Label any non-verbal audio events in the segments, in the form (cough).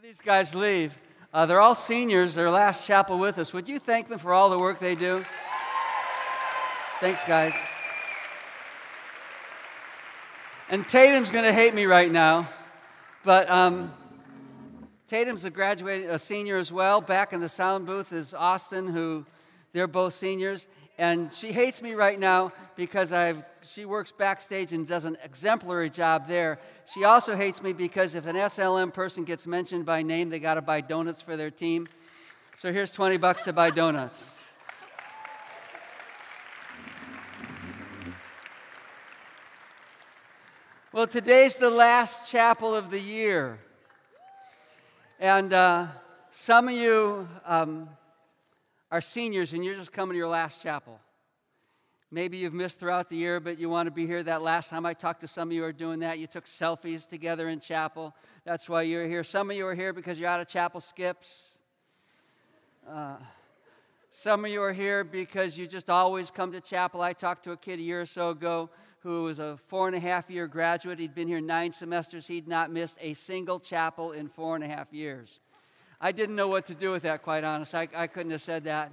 These guys leave. Uh, they're all seniors, their last chapel with us. Would you thank them for all the work they do? Thanks, guys. And Tatum's going to hate me right now, but um, Tatum's a graduate, a senior as well. Back in the sound booth is Austin, who they're both seniors. And she hates me right now because I've, she works backstage and does an exemplary job there. She also hates me because if an SLM person gets mentioned by name, they got to buy donuts for their team. So here's 20 bucks to buy donuts. Well, today's the last chapel of the year. And uh, some of you, um, are seniors and you're just coming to your last chapel. Maybe you've missed throughout the year, but you want to be here. That last time I talked to some of you are doing that, you took selfies together in chapel. That's why you're here. Some of you are here because you're out of chapel skips. Uh, some of you are here because you just always come to chapel. I talked to a kid a year or so ago who was a four and a half year graduate. He'd been here nine semesters. He'd not missed a single chapel in four and a half years. I didn't know what to do with that, quite honest. I, I couldn't have said that.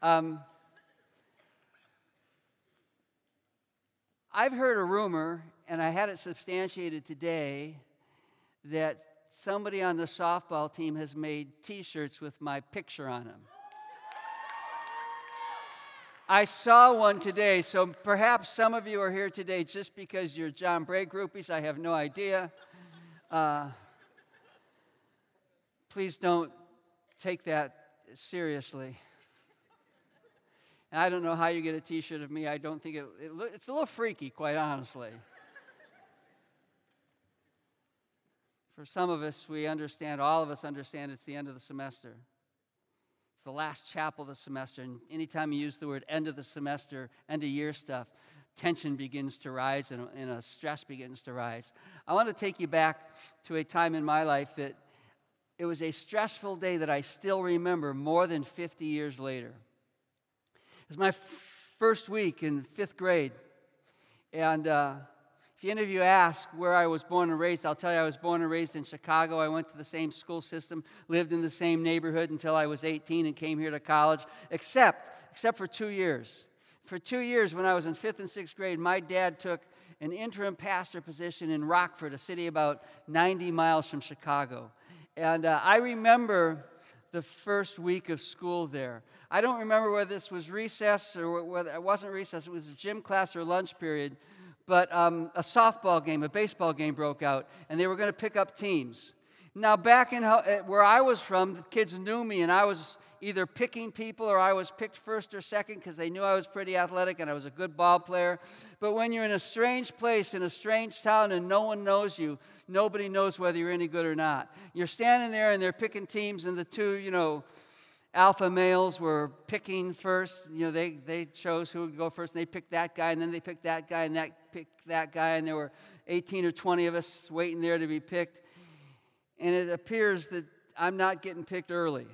Um, I've heard a rumor, and I had it substantiated today, that somebody on the softball team has made t shirts with my picture on them. I saw one today, so perhaps some of you are here today just because you're John Bray groupies. I have no idea. Uh, please don't take that seriously. I don't know how you get a t shirt of me. I don't think it, it, it's a little freaky, quite honestly. For some of us, we understand, all of us understand it's the end of the semester. It's the last chapel of the semester. And anytime you use the word end of the semester, end of year stuff, tension begins to rise and, and a stress begins to rise. I want to take you back to a time in my life that it was a stressful day that I still remember more than 50 years later. It was my f- first week in fifth grade. And uh, if any of you ask where I was born and raised, I'll tell you I was born and raised in Chicago. I went to the same school system, lived in the same neighborhood until I was 18 and came here to college, except, except for two years. For two years, when I was in fifth and sixth grade, my dad took an interim pastor position in Rockford, a city about 90 miles from Chicago. And uh, I remember the first week of school there. I don't remember whether this was recess or whether it wasn't recess, it was a gym class or lunch period. But um, a softball game, a baseball game broke out, and they were going to pick up teams. Now, back in uh, where I was from, the kids knew me, and I was either picking people or I was picked first or second because they knew I was pretty athletic and I was a good ball player. But when you're in a strange place, in a strange town, and no one knows you, nobody knows whether you're any good or not. You're standing there and they're picking teams, and the two, you know, alpha males were picking first. You know, they, they chose who would go first, and they picked that guy, and then they picked that guy, and that picked that guy, and there were 18 or 20 of us waiting there to be picked. And it appears that I'm not getting picked early.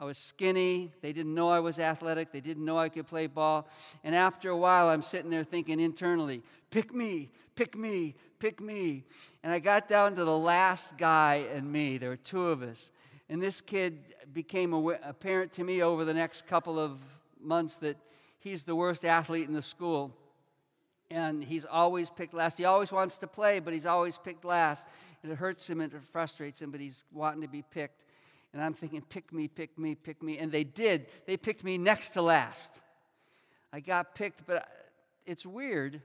I was skinny. They didn't know I was athletic. They didn't know I could play ball. And after a while, I'm sitting there thinking internally, pick me, pick me, pick me. And I got down to the last guy and me. There were two of us. And this kid became apparent to me over the next couple of months that he's the worst athlete in the school. And he's always picked last. He always wants to play, but he's always picked last. And it hurts him and it frustrates him, but he's wanting to be picked. And I'm thinking, pick me, pick me, pick me. And they did. They picked me next to last. I got picked, but it's weird.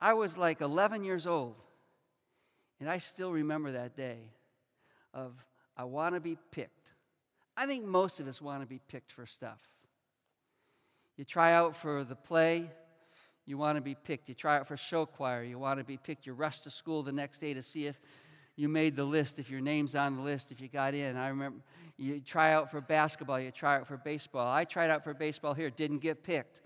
I was like 11 years old. And I still remember that day of I want to be picked. I think most of us want to be picked for stuff. You try out for the play, you want to be picked. You try out for show choir, you want to be picked. You rush to school the next day to see if you made the list, if your name's on the list, if you got in. I remember you try out for basketball, you try out for baseball. I tried out for baseball here, didn't get picked.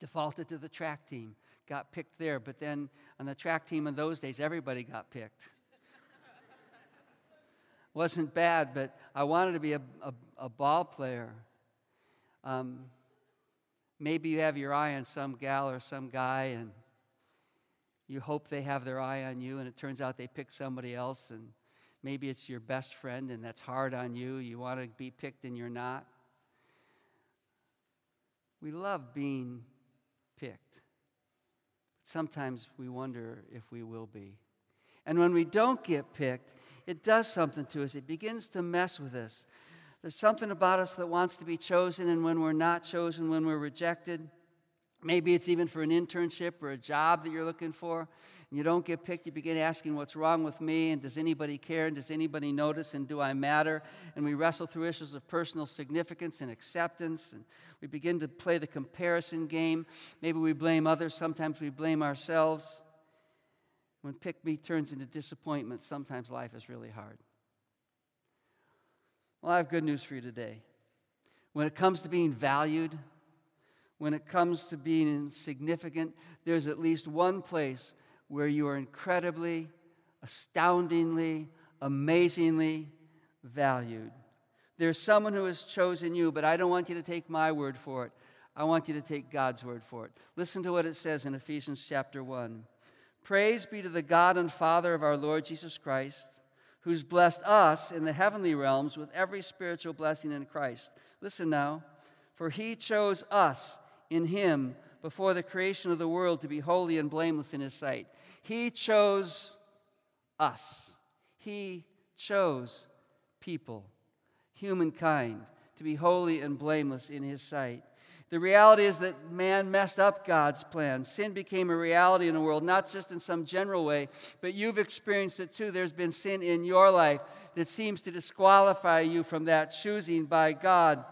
Defaulted to the track team, got picked there. But then on the track team in those days, everybody got picked. (laughs) Wasn't bad, but I wanted to be a, a, a ball player. Um, maybe you have your eye on some gal or some guy, and you hope they have their eye on you, and it turns out they pick somebody else, and Maybe it's your best friend and that's hard on you. You want to be picked and you're not. We love being picked. Sometimes we wonder if we will be. And when we don't get picked, it does something to us. It begins to mess with us. There's something about us that wants to be chosen, and when we're not chosen, when we're rejected, maybe it's even for an internship or a job that you're looking for, and you don't get picked, you begin asking, What's wrong with me? And does anybody care? And does anybody notice? And do I matter? And we wrestle through issues of personal significance and acceptance, and we begin to play the comparison game. Maybe we blame others, sometimes we blame ourselves. When pick me turns into disappointment, sometimes life is really hard. Well, I have good news for you today. When it comes to being valued, when it comes to being insignificant, there's at least one place where you are incredibly, astoundingly, amazingly valued. There's someone who has chosen you, but I don't want you to take my word for it. I want you to take God's word for it. Listen to what it says in Ephesians chapter 1. Praise be to the God and Father of our Lord Jesus Christ who's blessed us in the heavenly realms with every spiritual blessing in Christ. Listen now, for he chose us in him before the creation of the world to be holy and blameless in his sight. He chose us. He chose people, humankind, to be holy and blameless in his sight. The reality is that man messed up God's plan. Sin became a reality in the world, not just in some general way, but you've experienced it too. There's been sin in your life that seems to disqualify you from that choosing by God.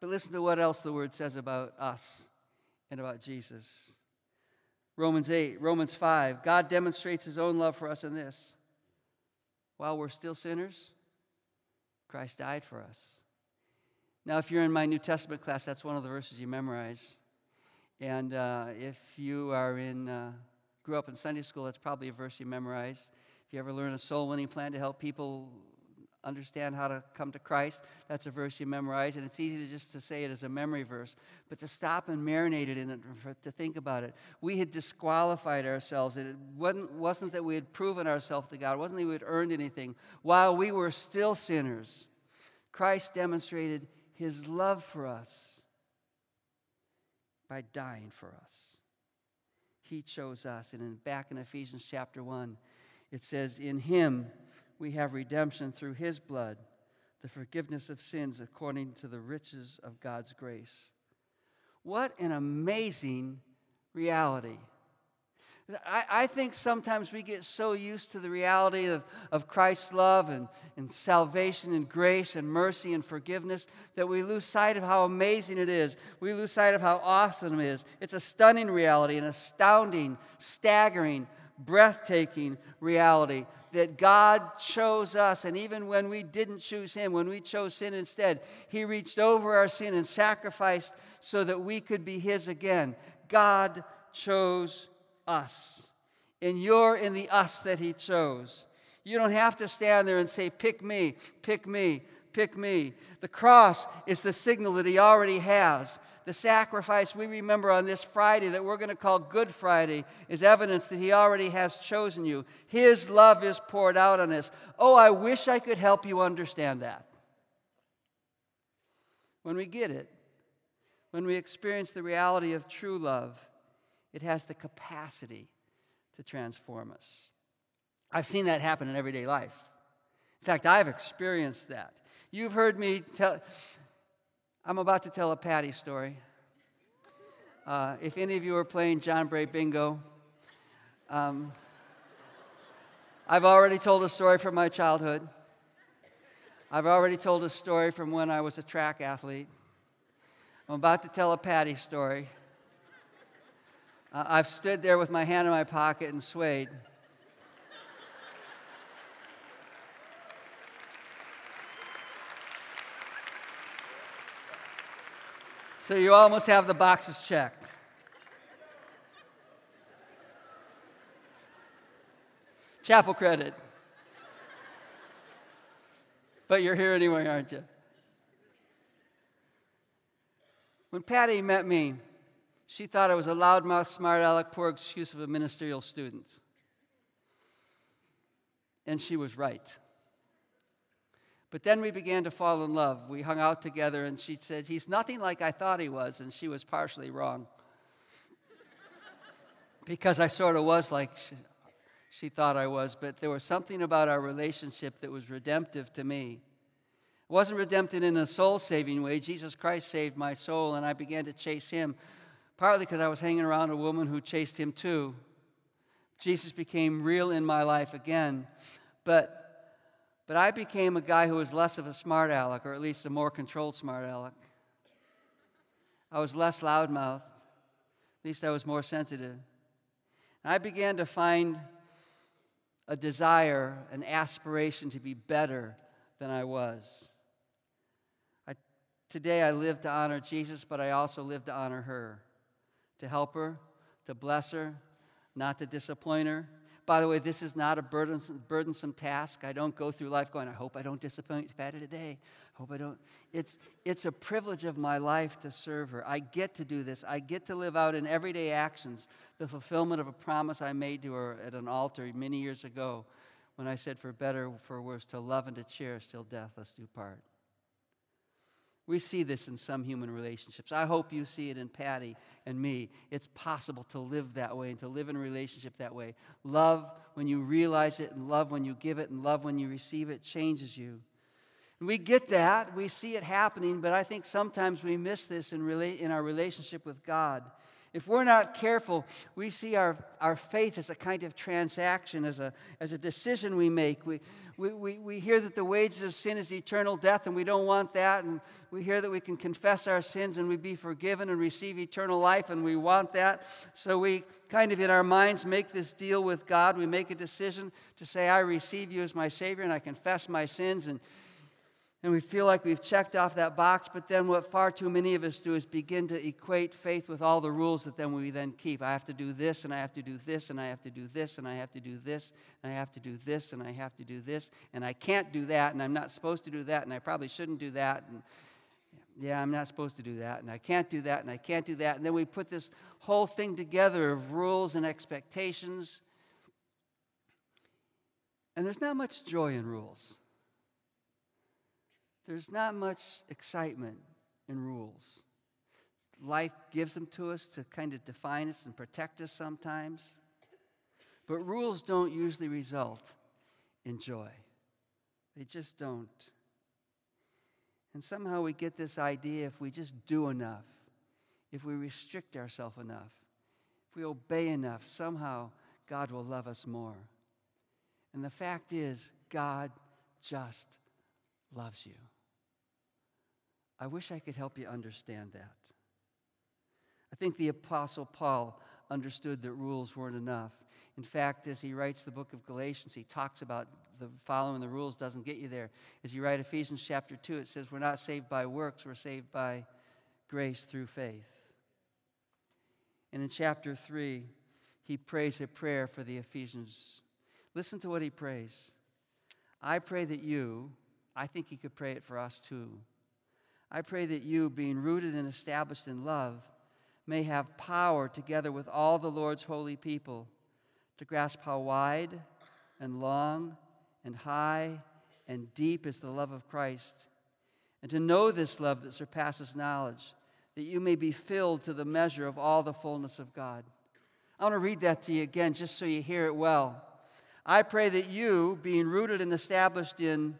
But listen to what else the word says about us and about Jesus. Romans 8, Romans 5. God demonstrates his own love for us in this. While we're still sinners, Christ died for us. Now, if you're in my New Testament class, that's one of the verses you memorize. And uh, if you are in, uh, grew up in Sunday school, that's probably a verse you memorize. If you ever learn a soul winning plan to help people understand how to come to Christ, that's a verse you memorize. And it's easy to just to say it as a memory verse, but to stop and marinate it in it, to think about it. We had disqualified ourselves. It wasn't, wasn't that we had proven ourselves to God, it wasn't that we had earned anything. While we were still sinners, Christ demonstrated his love for us by dying for us. He chose us. And in, back in Ephesians chapter 1, it says, In him we have redemption through his blood, the forgiveness of sins according to the riches of God's grace. What an amazing reality. I, I, think sometimes we get so used to the reality of, of Christ's love and, and salvation and grace and mercy and forgiveness that we lose sight of how amazing it is. We lose sight of how awesome it is. It's a stunning reality, an astounding, staggering, breathtaking reality that God chose us. And even when we didn't choose Him, when we chose sin instead, He reached over our sin and sacrificed so that we could be His again. God chose us. And you're in the us that He chose. You don't have to stand there and say, Pick me, pick me, pick me. The cross is the signal that He already has. The sacrifice we remember on this Friday that we're going to call Good Friday is evidence that He already has chosen you. His love is poured out on us. Oh, I wish I could help you understand that. When we get it, when we experience the reality of true love, it has the capacity to transform us. I've seen that happen in everyday life. In fact, I've experienced that. You've heard me tell, I'm about to tell a Patty story. Uh, if any of you are playing John Bray Bingo, um, I've already told a story from my childhood. I've already told a story from when I was a track athlete. I'm about to tell a Patty story. Uh, I've stood there with my hand in my pocket and swayed. So you almost have the boxes checked. Chapel credit. But you're here anyway, aren't you? When Patty met me, she thought I was a loudmouth, smart aleck, poor excuse of a ministerial student. And she was right. But then we began to fall in love. We hung out together, and she said, He's nothing like I thought he was, and she was partially wrong. (laughs) because I sort of was like she, she, thought I was, but there was something about our relationship that was redemptive to me. It wasn't redemptive in a soul saving way. Jesus Christ saved my soul, and I began to chase him, partly because I was hanging around a woman who chased him too. Jesus became real in my life again. But but I became a guy who was less of a smart aleck, or at least a more controlled smart aleck. I was less loudmouthed. At least I was more sensitive. And I began to find a desire, an aspiration to be better than I was. I, today I live to honor Jesus, but I also live to honor her, to help her, to bless her, not to disappoint her, by the way, this is not a burdensome, burdensome task. I don't go through life going, I hope I don't disappoint Patty today. I hope I don't. It's, it's a privilege of my life to serve her. I get to do this. I get to live out in everyday actions the fulfillment of a promise I made to her at an altar many years ago when I said, For better, for worse, to love and to cherish till death us do part. We see this in some human relationships. I hope you see it in Patty and me. It's possible to live that way and to live in a relationship that way. Love when you realize it, and love when you give it, and love when you receive it changes you. And we get that, we see it happening, but I think sometimes we miss this in, rela- in our relationship with God. If we're not careful, we see our, our faith as a kind of transaction, as a, as a decision we make. We, we, we, we hear that the wages of sin is eternal death, and we don't want that. And we hear that we can confess our sins and we be forgiven and receive eternal life, and we want that. So we kind of in our minds make this deal with God. We make a decision to say, I receive you as my Savior, and I confess my sins. And and we feel like we've checked off that box, but then what far too many of us do is begin to equate faith with all the rules that then we then keep. I have to do this, and I have to do this, and I have to do this, and I have to do this, and I have to do this, and I have to do this, and I can't do that, and I'm not supposed to do that, and I probably shouldn't do that, and yeah, I'm not supposed to do that, and I can't do that, and I can't do that. And then we put this whole thing together of rules and expectations. And there's not much joy in rules there's not much excitement in rules. Life gives them to us to kind of define us and protect us sometimes. But rules don't usually result in joy, they just don't. And somehow we get this idea if we just do enough, if we restrict ourselves enough, if we obey enough, somehow God will love us more. And the fact is, God just loves you. I wish I could help you understand that. I think the Apostle Paul understood that rules weren't enough. In fact, as he writes the book of Galatians, he talks about the following the rules doesn't get you there. As you write Ephesians chapter 2, it says, We're not saved by works, we're saved by grace through faith. And in chapter 3, he prays a prayer for the Ephesians. Listen to what he prays. I pray that you, I think he could pray it for us too I pray that you, being rooted and established in love, may have power together with all the Lord's holy people to grasp how wide and long and high and deep is the love of Christ, and to know this love that surpasses knowledge, that you may be filled to the measure of all the fullness of God. I want to read that to you again just so you hear it well. I pray that you, being rooted and established in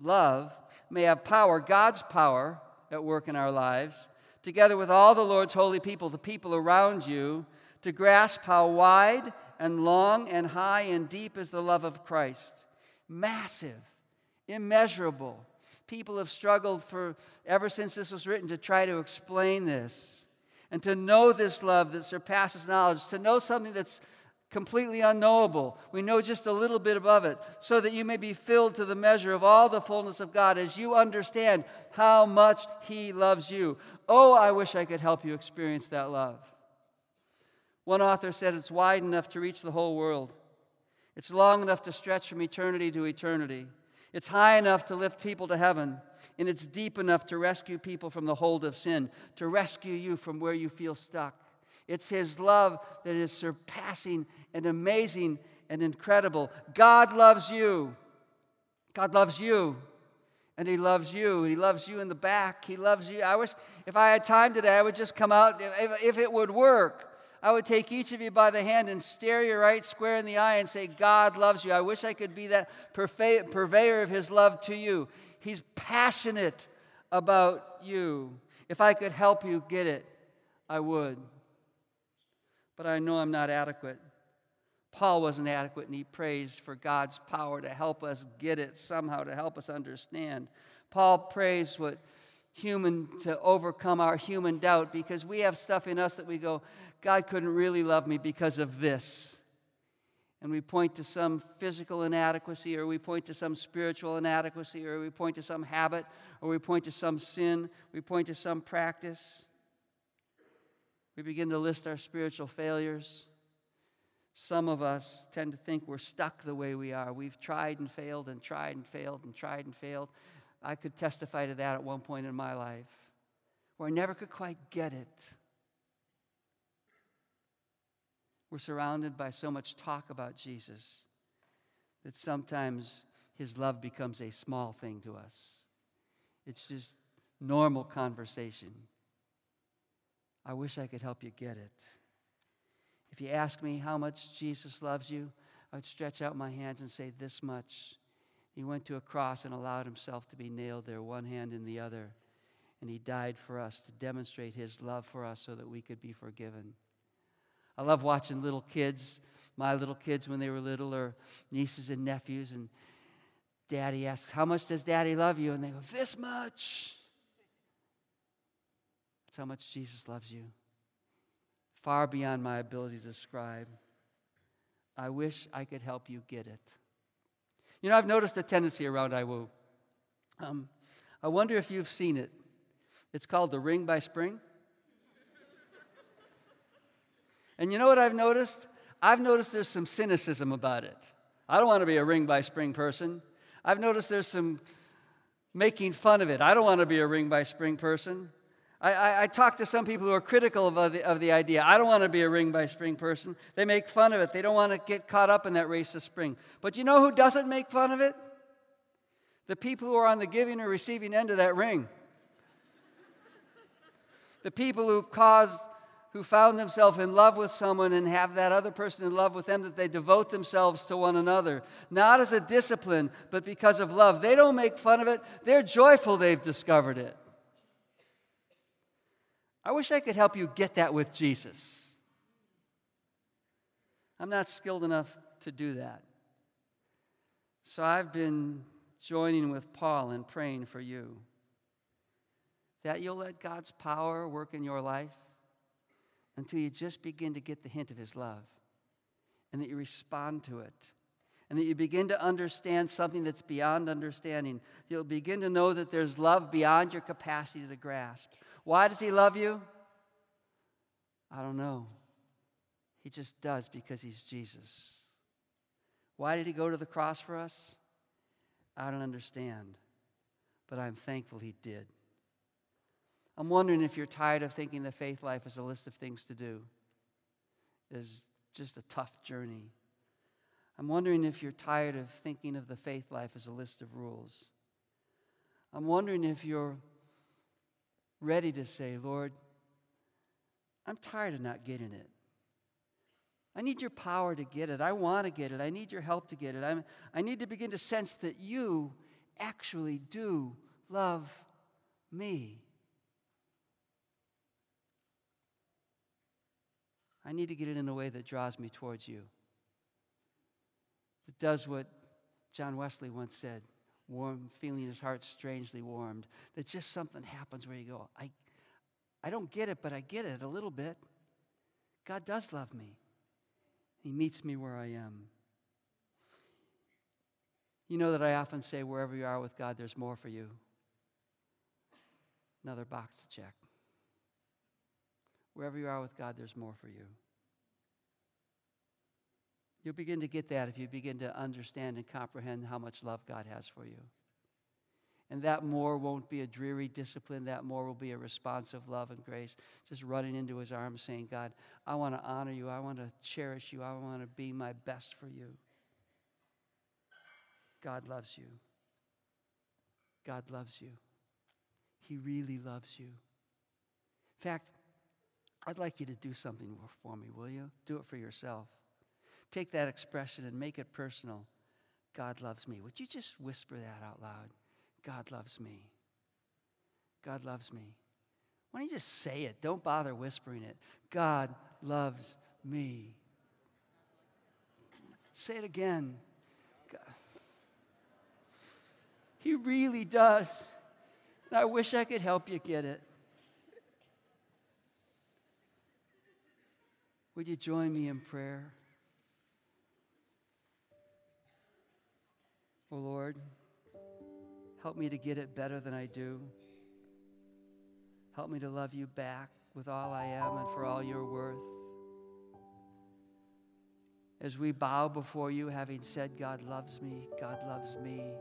love, may have power, God's power at work in our lives, together with all the Lord's holy people, the people around you, to grasp how wide and long and high and deep is the love of Christ. Massive, immeasurable. People have struggled for ever since this was written to try to explain this. And to know this love that surpasses knowledge, to know something that's completely unknowable. We know just a little bit above it, so that you may be filled to the measure of all the fullness of God as you understand how much He loves you. Oh, I wish I could help you experience that love. One author said it's wide enough to reach the whole world, it's long enough to stretch from eternity to eternity, it's high enough to lift people to heaven. And it's deep enough to rescue people from the hold of sin, to rescue you from where you feel stuck. It's His love that is surpassing and amazing and incredible. God loves you. God loves you. And He loves you. He loves you in the back. He loves you. I wish if I had time today, I would just come out. If, if it would work, I would take each of you by the hand and stare you right square in the eye and say, God loves you. I wish I could be that purveyor of His love to you. He's passionate about you. If I could help you get it, I would. But I know I'm not adequate. Paul wasn't adequate, and he prays for God's power to help us get it somehow, to help us understand. Paul prays what human to overcome our human doubt because we have stuff in us that we go, God couldn't really love me because of this. And we point to some physical inadequacy, or we point to some spiritual inadequacy, or we point to some habit, or we point to some sin, we point to some practice. We begin to list our spiritual failures. Some of us tend to think we're stuck the way we are. We've tried and failed and tried and failed and tried and failed. I could testify to that at one point in my life where I never could quite get it. We're surrounded by so much talk about Jesus that sometimes his love becomes a small thing to us. It's just normal conversation. I wish I could help you get it. If you ask me how much Jesus loves you, I would stretch out my hands and say, This much. He went to a cross and allowed himself to be nailed there, one hand in the other. And he died for us to demonstrate his love for us so that we could be forgiven. I love watching little kids, my little kids when they were little, or nieces and nephews, and daddy asks, How much does daddy love you? And they go, This much. That's how much Jesus loves you far beyond my ability to describe. I wish I could help you get it. You know, I've noticed a tendency around IWU. Um, I wonder if you've seen it. It's called the Ring by Spring. and you know what I've noticed? I've noticed there's some cynicism about it. I don't want to be a Ring by Spring person. I've noticed there's some making fun of it. I don't want to be a Ring by Spring person. I, I, I talk to some people who are critical of, of, the, of the idea. I don't want to be a ring by spring person. They make fun of it. They don't want to get caught up in that race to spring. But you know who doesn't make fun of it? The people who are on the giving or receiving end of that ring. (laughs) the people who caused, who found themselves in love with someone and have that other person in love with them, that they devote themselves to one another. Not as a discipline, but because of love. They don't make fun of it. They're joyful they've discovered it. I wish I could help you get that with Jesus. I'm not skilled enough to do that. So I've been joining with Paul and praying for you that you'll let God's power work in your life until you just begin to get the hint of His love and that you respond to it and that you begin to understand something that's beyond understanding. You'll begin to know that there's love beyond your capacity to grasp. Why does he love you? I don't know. He just does because he's Jesus. Why did he go to the cross for us? I don't understand, but I'm thankful he did. I'm wondering if you're tired of thinking the faith life is a list of things to do, it is just a tough journey. I'm wondering if you're tired of thinking of the faith life as a list of rules. I'm wondering if you're ready to say, Lord, I'm tired of not getting it. I need your power to get it. I want to get it. I need your help to get it. I'm, I need to begin to sense that you actually do love me. I need to get it in a way that draws me towards you. That does what John Wesley once said warm, feeling his heart strangely warmed. That just something happens where you go, I, I don't get it, but I get it a little bit. God does love me. He meets me where I am. You know that I often say, wherever you are with God, there's more for you. Another box to check. Wherever you are with God, there's more for you. You'll begin to get that if you begin to understand and comprehend how much love God has for you. And that more won't be a dreary discipline. That more will be a responsive love and grace. Just running into his arms saying, God, I want to honor you. I want to cherish you. I want to be my best for you. God loves you. God loves you. He really loves you. In fact, I'd like you to do something for me, will you? Do it for yourself. Take that expression and make it personal. God loves me. Would you just whisper that out loud? God loves me. God loves me. Why don't you just say it? Don't bother whispering it. God loves me. Say it again. God. He really does. And I wish I could help you get it. Would you join me in prayer? Oh Lord, help me to get it better than I do. Help me to love you back with all I am and for all you're worth. As we bow before you, having said, God loves me, God loves me,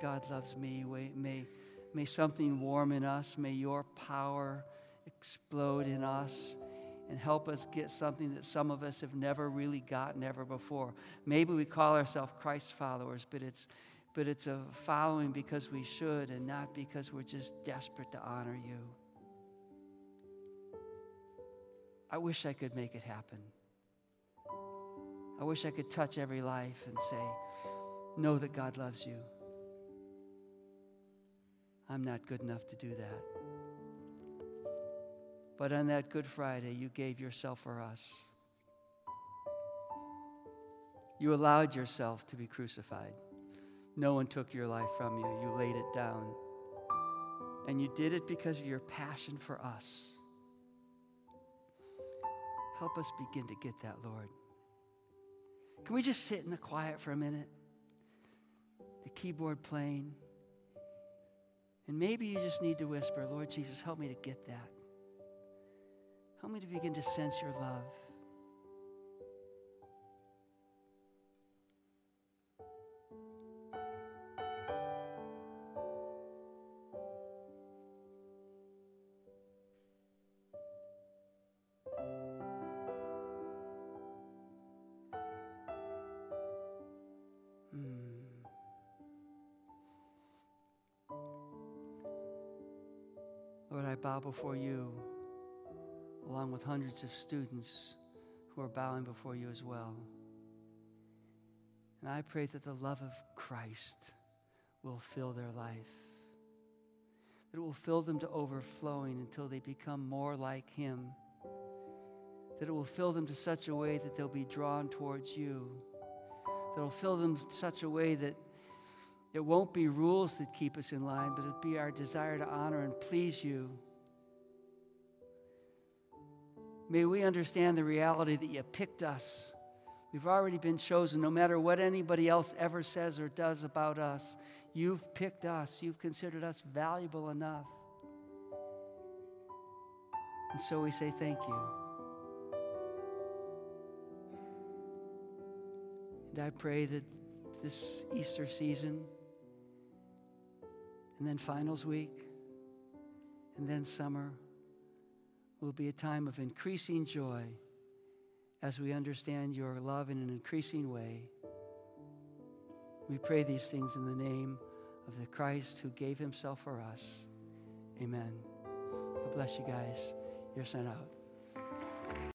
God loves me, may, may something warm in us, may your power explode in us and help us get something that some of us have never really gotten ever before. Maybe we call ourselves Christ followers, but it's but it's a following because we should and not because we're just desperate to honor you. I wish I could make it happen. I wish I could touch every life and say, Know that God loves you. I'm not good enough to do that. But on that Good Friday, you gave yourself for us. You allowed yourself to be crucified. No one took your life from you, you laid it down. And you did it because of your passion for us. Help us begin to get that, Lord. Can we just sit in the quiet for a minute? The keyboard playing. And maybe you just need to whisper, Lord Jesus, help me to get that. Help me to begin to sense your love. Hmm. Lord, I bow before you along with hundreds of students who are bowing before you as well. And I pray that the love of Christ will fill their life, that it will fill them to overflowing until they become more like Him, that it will fill them to such a way that they'll be drawn towards you, that it will fill them such a way that it won't be rules that keep us in line, but it'll be our desire to honor and please you May we understand the reality that you picked us. We've already been chosen. No matter what anybody else ever says or does about us, you've picked us. You've considered us valuable enough. And so we say thank you. And I pray that this Easter season, and then finals week, and then summer, will be a time of increasing joy as we understand your love in an increasing way. We pray these things in the name of the Christ who gave himself for us. Amen. God bless you guys. You're sent out.